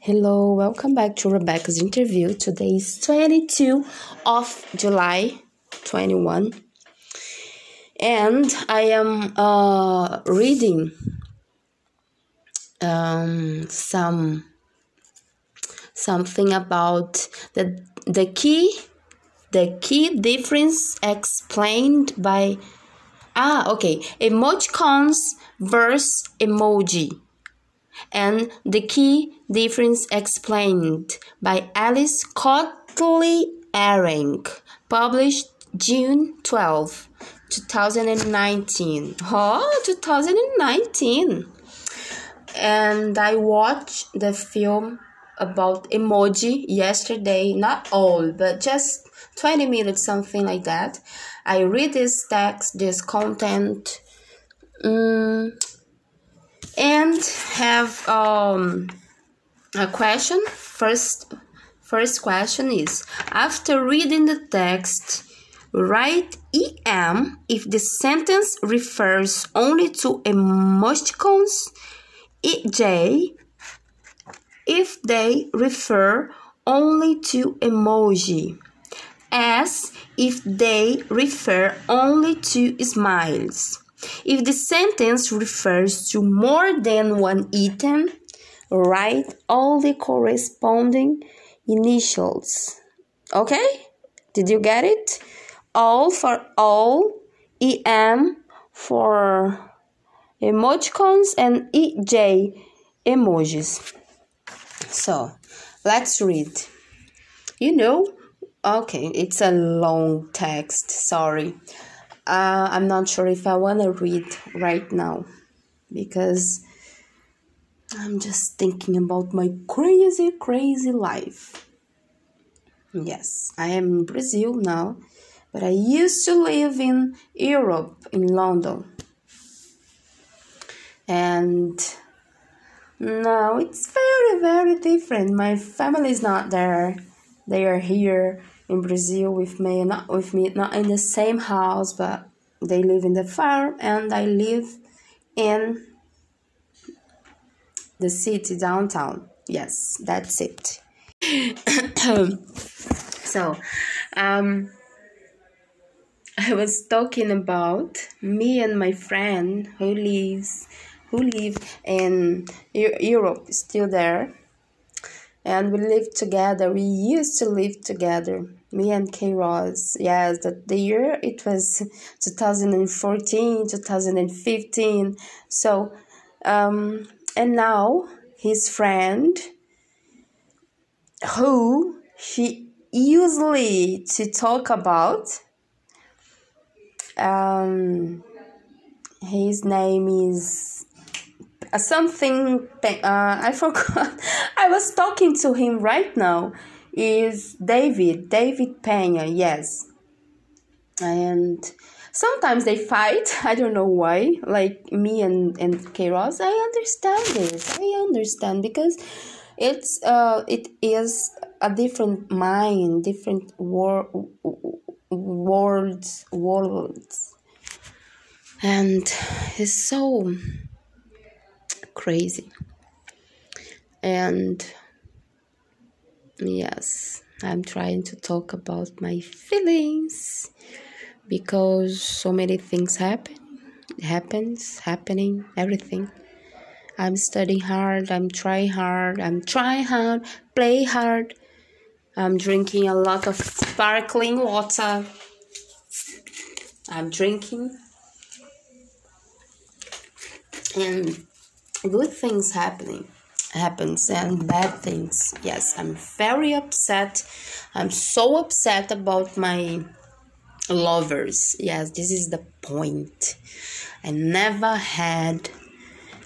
Hello, welcome back to Rebeka's interview. Today is 22 of July 21 and I am uh, reading um, some something about the the key the key difference explained by ah okay emoticons versus emoji and the key difference explained by Alice Cotley Ehring, published June 12, 2019. Oh, 2019! And I watched the film about emoji yesterday, not all, but just 20 minutes, something like that. I read this text, this content. Um, and have um, a question first first question is after reading the text write em if the sentence refers only to emoticons ej if they refer only to emoji s if they refer only to smiles. If the sentence refers to more than one item, write all the corresponding initials. Okay? Did you get it? All for all, EM for emoticons, and EJ emojis. So, let's read. You know, okay, it's a long text, sorry uh, I'm not sure if I want to read right now because I'm just thinking about my crazy, crazy life. Yes, I am in Brazil now, but I used to live in Europe, in London. And now it's very, very different. My family is not there, they are here in Brazil with me, not with me, not in the same house, but they live in the farm and I live in the city downtown. Yes, that's it. so, um, I was talking about me and my friend who lives who live in Europe, still there and we lived together. We used to live together, me and Kairos. Yes, that the year it was 2014, 2015. So, um, and now his friend, who he usually to talk about, um, his name is something uh, I forgot. I was talking to him right now. Is David David Pena? Yes, and sometimes they fight. I don't know why. Like me and and Kairos, I understand this. I understand because it's uh it is a different mind, different wor- worlds, worlds, and it's so crazy. And yes, I'm trying to talk about my feelings because so many things happen happens happening everything. I'm studying hard i'm trying hard i'm trying hard play hard. I'm drinking a lot of sparkling water. I'm drinking. And good things happening happens and bad things. Yes i'm very upset. I'm so upset about my lovers yes this is the point i never had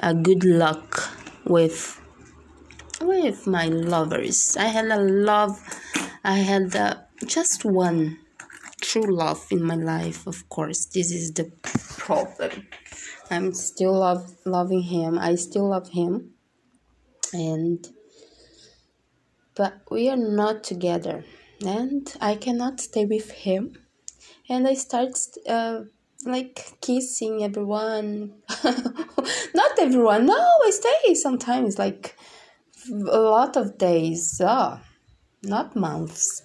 a good luck with with my lovers i had a love i had uh, just one true love in my life of course this is the problem I'm still love loving him. I still love him. And but we are not together and I cannot stay with him. And I start uh, like kissing everyone. not everyone. No, I stay sometimes like a lot of days, oh, not months,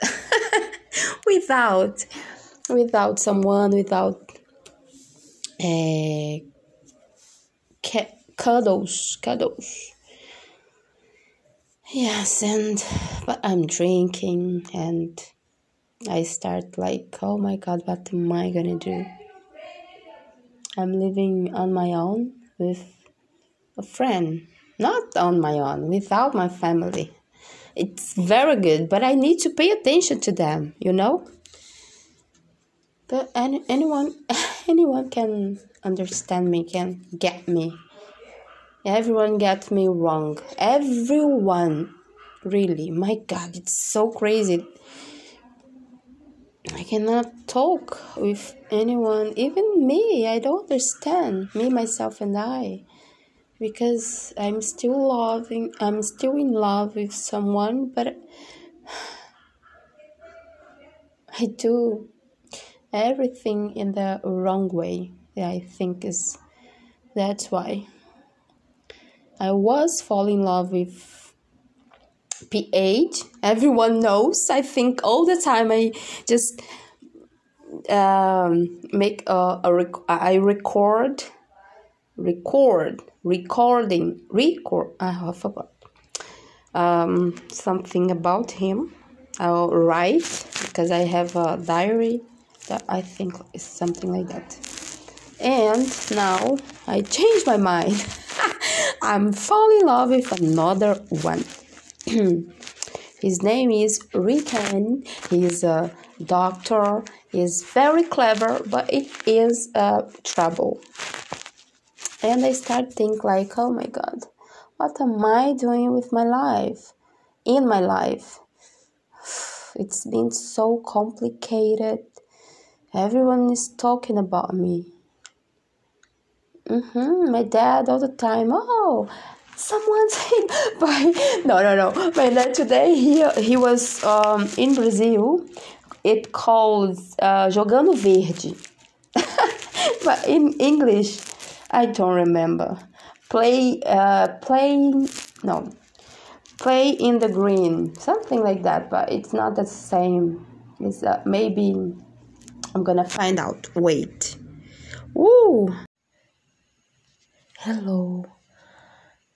without without someone, without uh, cuddles, cuddles. Yes, and but I'm drinking and I start like, oh my god, what am I gonna do? I'm living on my own with a friend, not on my own, without my family. It's very good, but I need to pay attention to them, you know? But any, anyone anyone can understand me, can get me. Everyone gets me wrong. Everyone. Really. My god, it's so crazy. I cannot talk with anyone, even me. I don't understand me, myself, and I, because I'm still loving. I'm still in love with someone, but I do everything in the wrong way. I think is that's why I was falling in love with pH. Everyone knows. I think all the time I just um, make a, a rec- I record, record, recording, record. I forgot um, something about him. I'll write because I have a diary that I think is something like that. And now I change my mind. I'm falling in love with another one. His name is Rican. He's a doctor. He's very clever, but it is a trouble. And I start think like, oh my God, what am I doing with my life? In my life, it's been so complicated. Everyone is talking about me. Mm-hmm. My dad all the time. Oh, someone's hit by no no no dad today he he was um, in brazil. It calls uh, jogando verde. But in english i don't remember. Play uh playing no. Play in the green. Something like that but it's not the same. It's uh, maybe i'm gonna find out. Wait. Ooh. hello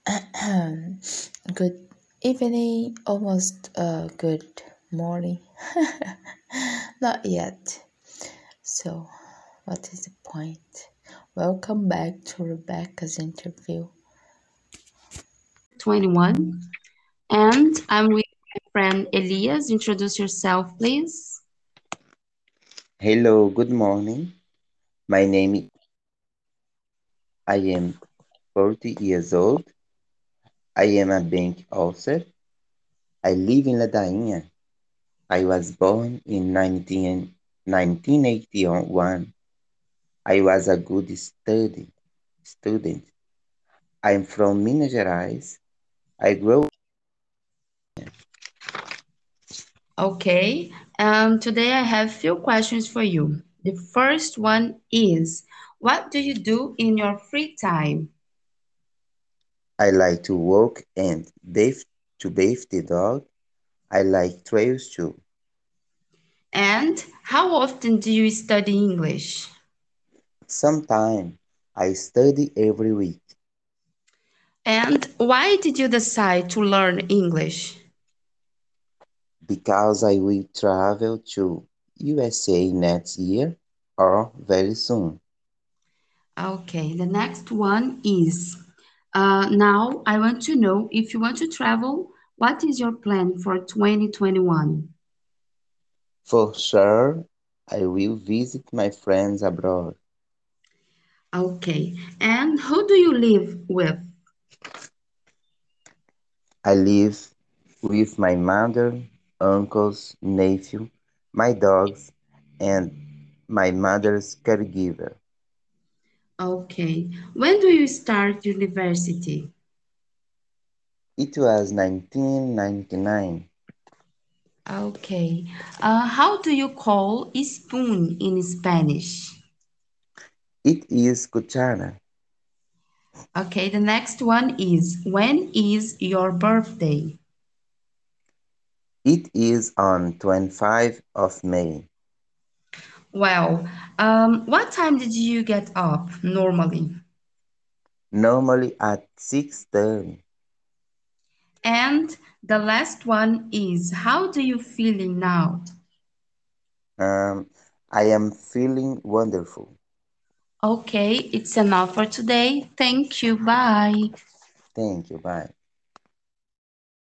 good evening, almost uh, good morning. Not yet. So, what is the point? Welcome back to Rebeka's interview. 21. And I'm with my friend Elias. Introduce yourself, please. Hello, good morning. My name is I am 40 years old I am a bank officer. I live in Ladainha. I was born in 19, 1981. I was a good study, student. I'm from Minas Gerais. I grew Okay, um, today I have few questions for you. The first one is, what do you do in your free time? I like to walk and bathe to bathe the dog. I like trails too. And how often do you study English? Sometimes I study every week. And why did you decide to learn English? Because I will travel to USA next year or very soon. Okay, the next one is uh, now I want to know if you want to travel, what is your plan for 2021? For sure, I will visit my friends abroad. Okay, and who do you live with? I live with my mother, uncles, nephew, my dogs, and my mother's caregiver. Okay. When do you start university? It was 1999. Okay. Uh, how do you call a spoon in Spanish? It is cuchara. Okay, the next one is when is your birthday? It is on 25 of May. Well, um, what time did you get up normally? Normally at 6:30. And the last one is how do you feeling now? Um, I am feeling wonderful. Okay, it's enough for today. Thank you. Bye. Thank you. Bye.